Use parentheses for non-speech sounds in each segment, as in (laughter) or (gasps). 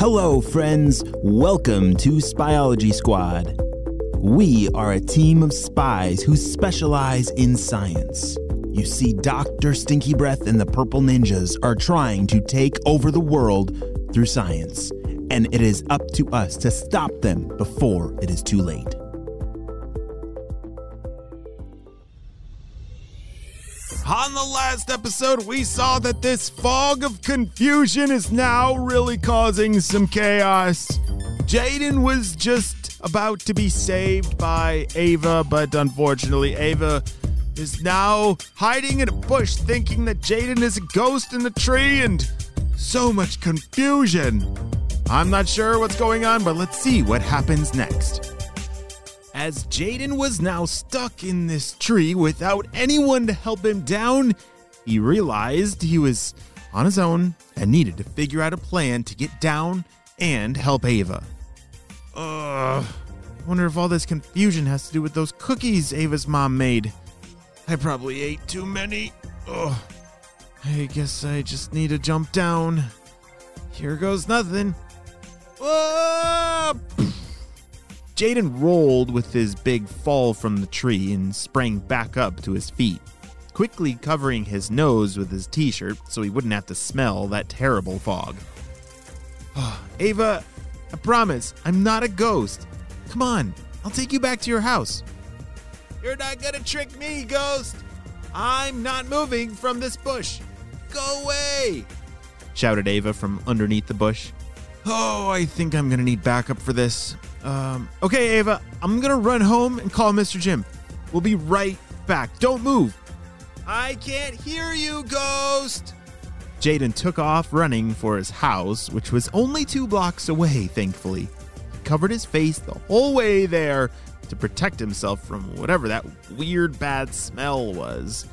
Hello, friends. Welcome to Spyology Squad. We are a team of spies who specialize in science. You see, Dr. Stinky Breath and the Purple Ninjas are trying to take over the world through science, and it is up to us to stop them before it is too late. On the last episode, we saw that this fog of confusion is now really causing some chaos. Jaden was just about to be saved by Ava, but unfortunately, Ava is now hiding in a bush thinking that Jaden is a ghost in the tree and so much confusion. I'm not sure what's going on, but let's see what happens next. As Jaden was now stuck in this tree without anyone to help him down, he realized he was on his own and needed to figure out a plan to get down and help Ava. Ugh. I wonder if all this confusion has to do with those cookies Ava's mom made. I probably ate too many. Ugh. I guess I just need to jump down. Here goes nothing. Ah! Jaden rolled with his big fall from the tree and sprang back up to his feet, quickly covering his nose with his t shirt so he wouldn't have to smell that terrible fog. Ah, Ava, I promise, I'm not a ghost. Come on, I'll take you back to your house. You're not gonna trick me, ghost! I'm not moving from this bush. Go away! shouted Ava from underneath the bush. Oh, I think I'm gonna need backup for this. Um, okay, Ava, I'm gonna run home and call Mr. Jim. We'll be right back. Don't move. I can't hear you, ghost! Jaden took off running for his house, which was only two blocks away, thankfully. He covered his face the whole way there to protect himself from whatever that weird bad smell was.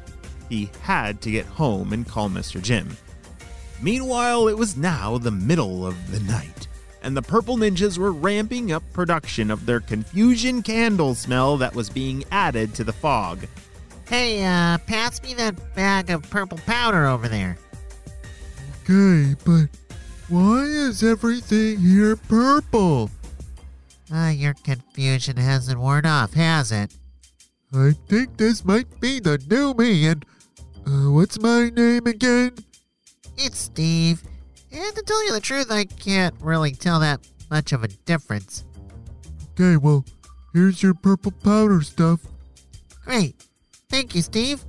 He had to get home and call Mr. Jim. Meanwhile, it was now the middle of the night, and the Purple Ninjas were ramping up production of their confusion candle smell that was being added to the fog. Hey, uh, pass me that bag of purple powder over there. Okay, but why is everything here purple? Ah, your confusion hasn't worn off, has it? I think this might be the new me, and uh, what's my name again? It's Steve. And to tell you the truth, I can't really tell that much of a difference. Okay, well, here's your purple powder stuff. Great. Thank you, Steve.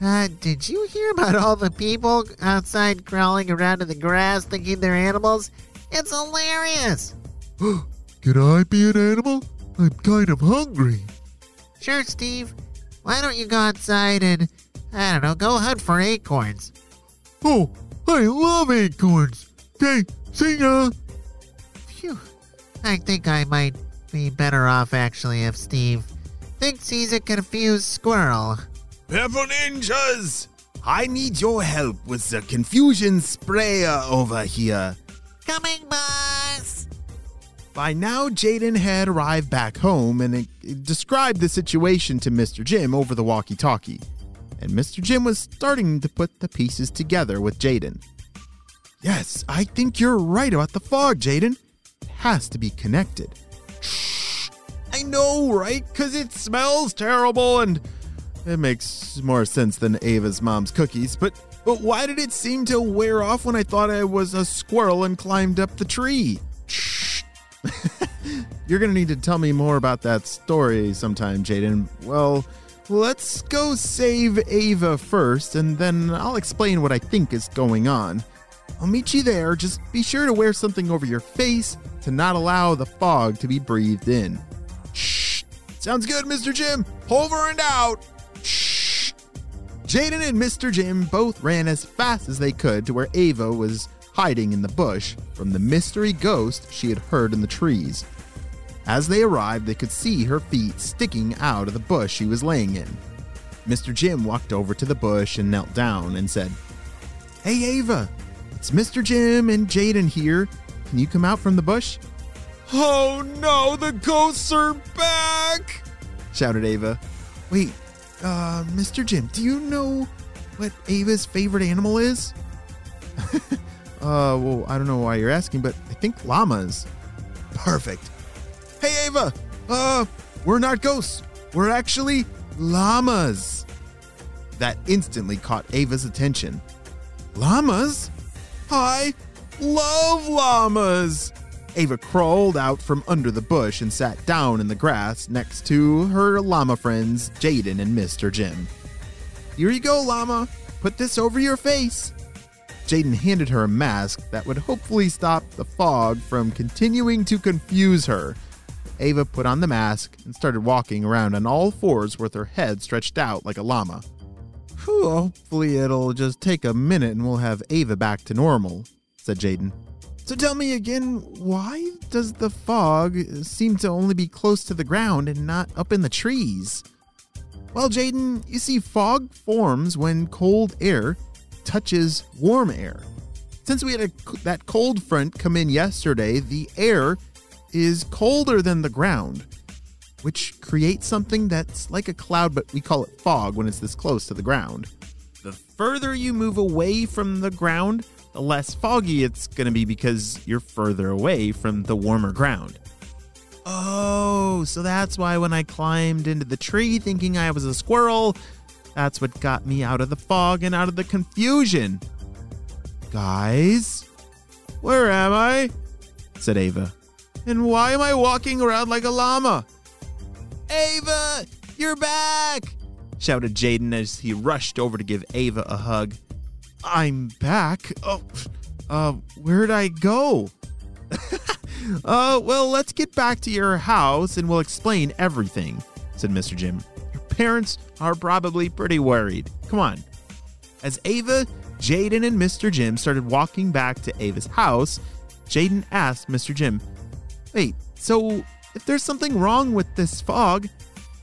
Uh, did you hear about all the people outside crawling around in the grass thinking they're animals? It's hilarious. (gasps) Can I be an animal? I'm kind of hungry. Sure, Steve. Why don't you go outside and, I don't know, go hunt for acorns? Oh, I love acorns. Okay, see ya. Phew. I think I might be better off actually if Steve thinks he's a confused squirrel. Purple Ninjas! I need your help with the confusion sprayer over here. Coming, boss! By now, Jaden had arrived back home and it, it described the situation to Mr. Jim over the walkie talkie. And Mr. Jim was starting to put the pieces together with Jaden. Yes, I think you're right about the fog, Jaden. It has to be connected. Shh. I know, right? Because it smells terrible and it makes more sense than Ava's mom's cookies. But, but why did it seem to wear off when I thought I was a squirrel and climbed up the tree? Shh. (laughs) You're going to need to tell me more about that story sometime, Jaden. Well, let's go save Ava first, and then I'll explain what I think is going on. I'll meet you there. Just be sure to wear something over your face to not allow the fog to be breathed in. Shh. Sounds good, Mr. Jim. Over and out. Shh. Jaden and Mr. Jim both ran as fast as they could to where Ava was hiding in the bush from the mystery ghost she had heard in the trees. As they arrived, they could see her feet sticking out of the bush she was laying in. Mr. Jim walked over to the bush and knelt down and said, Hey, Ava, it's Mr. Jim and Jaden here. Can you come out from the bush? Oh no, the ghosts are back! shouted Ava. Wait, uh, Mr. Jim, do you know what Ava's favorite animal is? (laughs) Uh, well, I don't know why you're asking, but I think llamas. Perfect. Hey, Ava. Uh, we're not ghosts. We're actually llamas. That instantly caught Ava's attention. Llamas? I love llamas. Ava crawled out from under the bush and sat down in the grass next to her llama friends, Jaden and Mr. Jim. Here you go, llama. Put this over your face. Jaden handed her a mask that would hopefully stop the fog from continuing to confuse her. Ava put on the mask and started walking around on all fours with her head stretched out like a llama. Whew, hopefully it'll just take a minute and we'll have Ava back to normal, said Jaden. So tell me again, why does the fog seem to only be close to the ground and not up in the trees? Well, Jaden, you see, fog forms when cold air touches warm air. Since we had a, that cold front come in yesterday, the air is colder than the ground, which creates something that's like a cloud, but we call it fog when it's this close to the ground. The further you move away from the ground, the less foggy it's going to be because you're further away from the warmer ground. Oh, so that's why when I climbed into the tree thinking I was a squirrel, that's what got me out of the fog and out of the confusion. Guys, where am I? said Ava. And why am I walking around like a llama? Ava, you're back! shouted Jaden as he rushed over to give Ava a hug. I'm back? Oh, uh, where'd I go? (laughs) uh, well, let's get back to your house and we'll explain everything, said Mr. Jim. Your parents are probably pretty worried. Come on. As Ava, Jaden, and Mr. Jim started walking back to Ava's house, Jaden asked Mr. Jim, Wait, so if there's something wrong with this fog,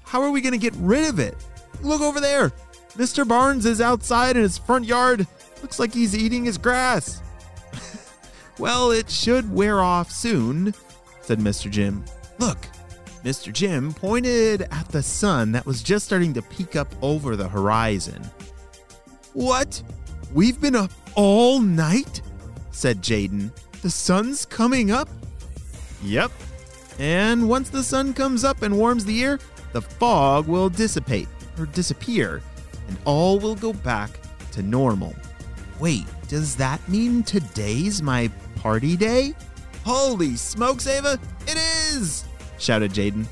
how are we going to get rid of it? Look over there. Mr. Barnes is outside in his front yard. Looks like he's eating his grass. (laughs) well, it should wear off soon, said Mr. Jim. Look, Mr. Jim pointed at the sun that was just starting to peek up over the horizon. What? We've been up all night? said Jaden. The sun's coming up? Yep. And once the sun comes up and warms the air, the fog will dissipate or disappear, and all will go back to normal. Wait, does that mean today's my party day? Holy smokes, Ava! It is! shouted Jaden.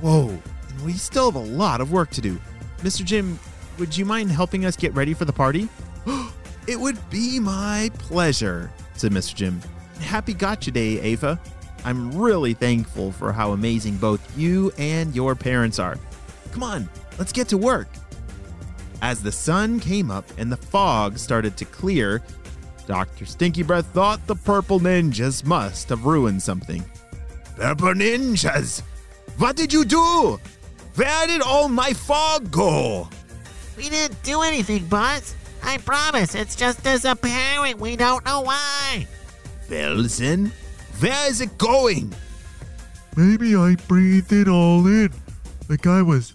Whoa, and we still have a lot of work to do. Mr. Jim, would you mind helping us get ready for the party? (gasps) it would be my pleasure, said Mr. Jim. Happy Gotcha Day, Ava. I'm really thankful for how amazing both you and your parents are. Come on, let's get to work. As the sun came up and the fog started to clear, Dr. Stinky Breath thought the purple ninjas must have ruined something. Purple ninjas! What did you do? Where did all my fog go? We didn't do anything, Buzz. I promise, it's just disappearing. We don't know why. Then, where is it going? Maybe I breathed it all in. Like I was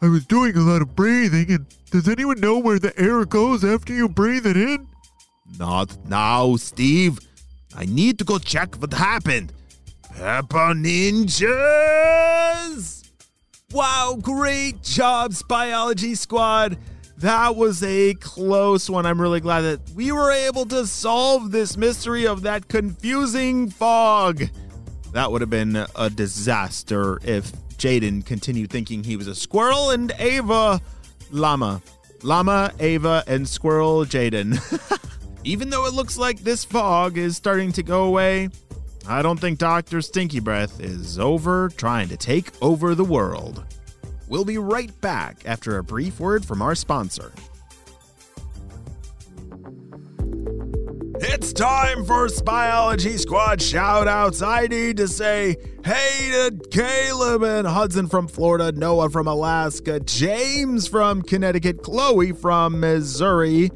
I was doing a lot of breathing and does anyone know where the air goes after you breathe it in? Not now, Steve. I need to go check what happened. Purple Ninjas! Wow, great job, Spyology Squad. That was a close one. I'm really glad that we were able to solve this mystery of that confusing fog. That would have been a disaster if Jaden continued thinking he was a squirrel and Ava llama. Llama, Ava, and squirrel Jaden. (laughs) Even though it looks like this fog is starting to go away, I don't think Dr. Stinky Breath is over trying to take over the world. We'll be right back after a brief word from our sponsor. It's time for Spyology Squad shoutouts. I need to say hey to Caleb and Hudson from Florida, Noah from Alaska, James from Connecticut, Chloe from Missouri,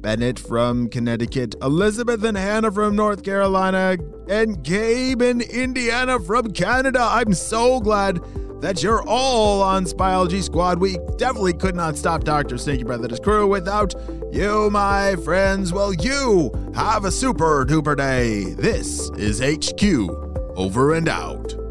Bennett from Connecticut, Elizabeth and Hannah from North Carolina, and Gabe in Indiana from Canada. I'm so glad that you're all on Spyology Squad. We definitely could not stop Dr. Stinky Breath and his crew without you, my friends. Well, you have a super duper day. This is HQ over and out.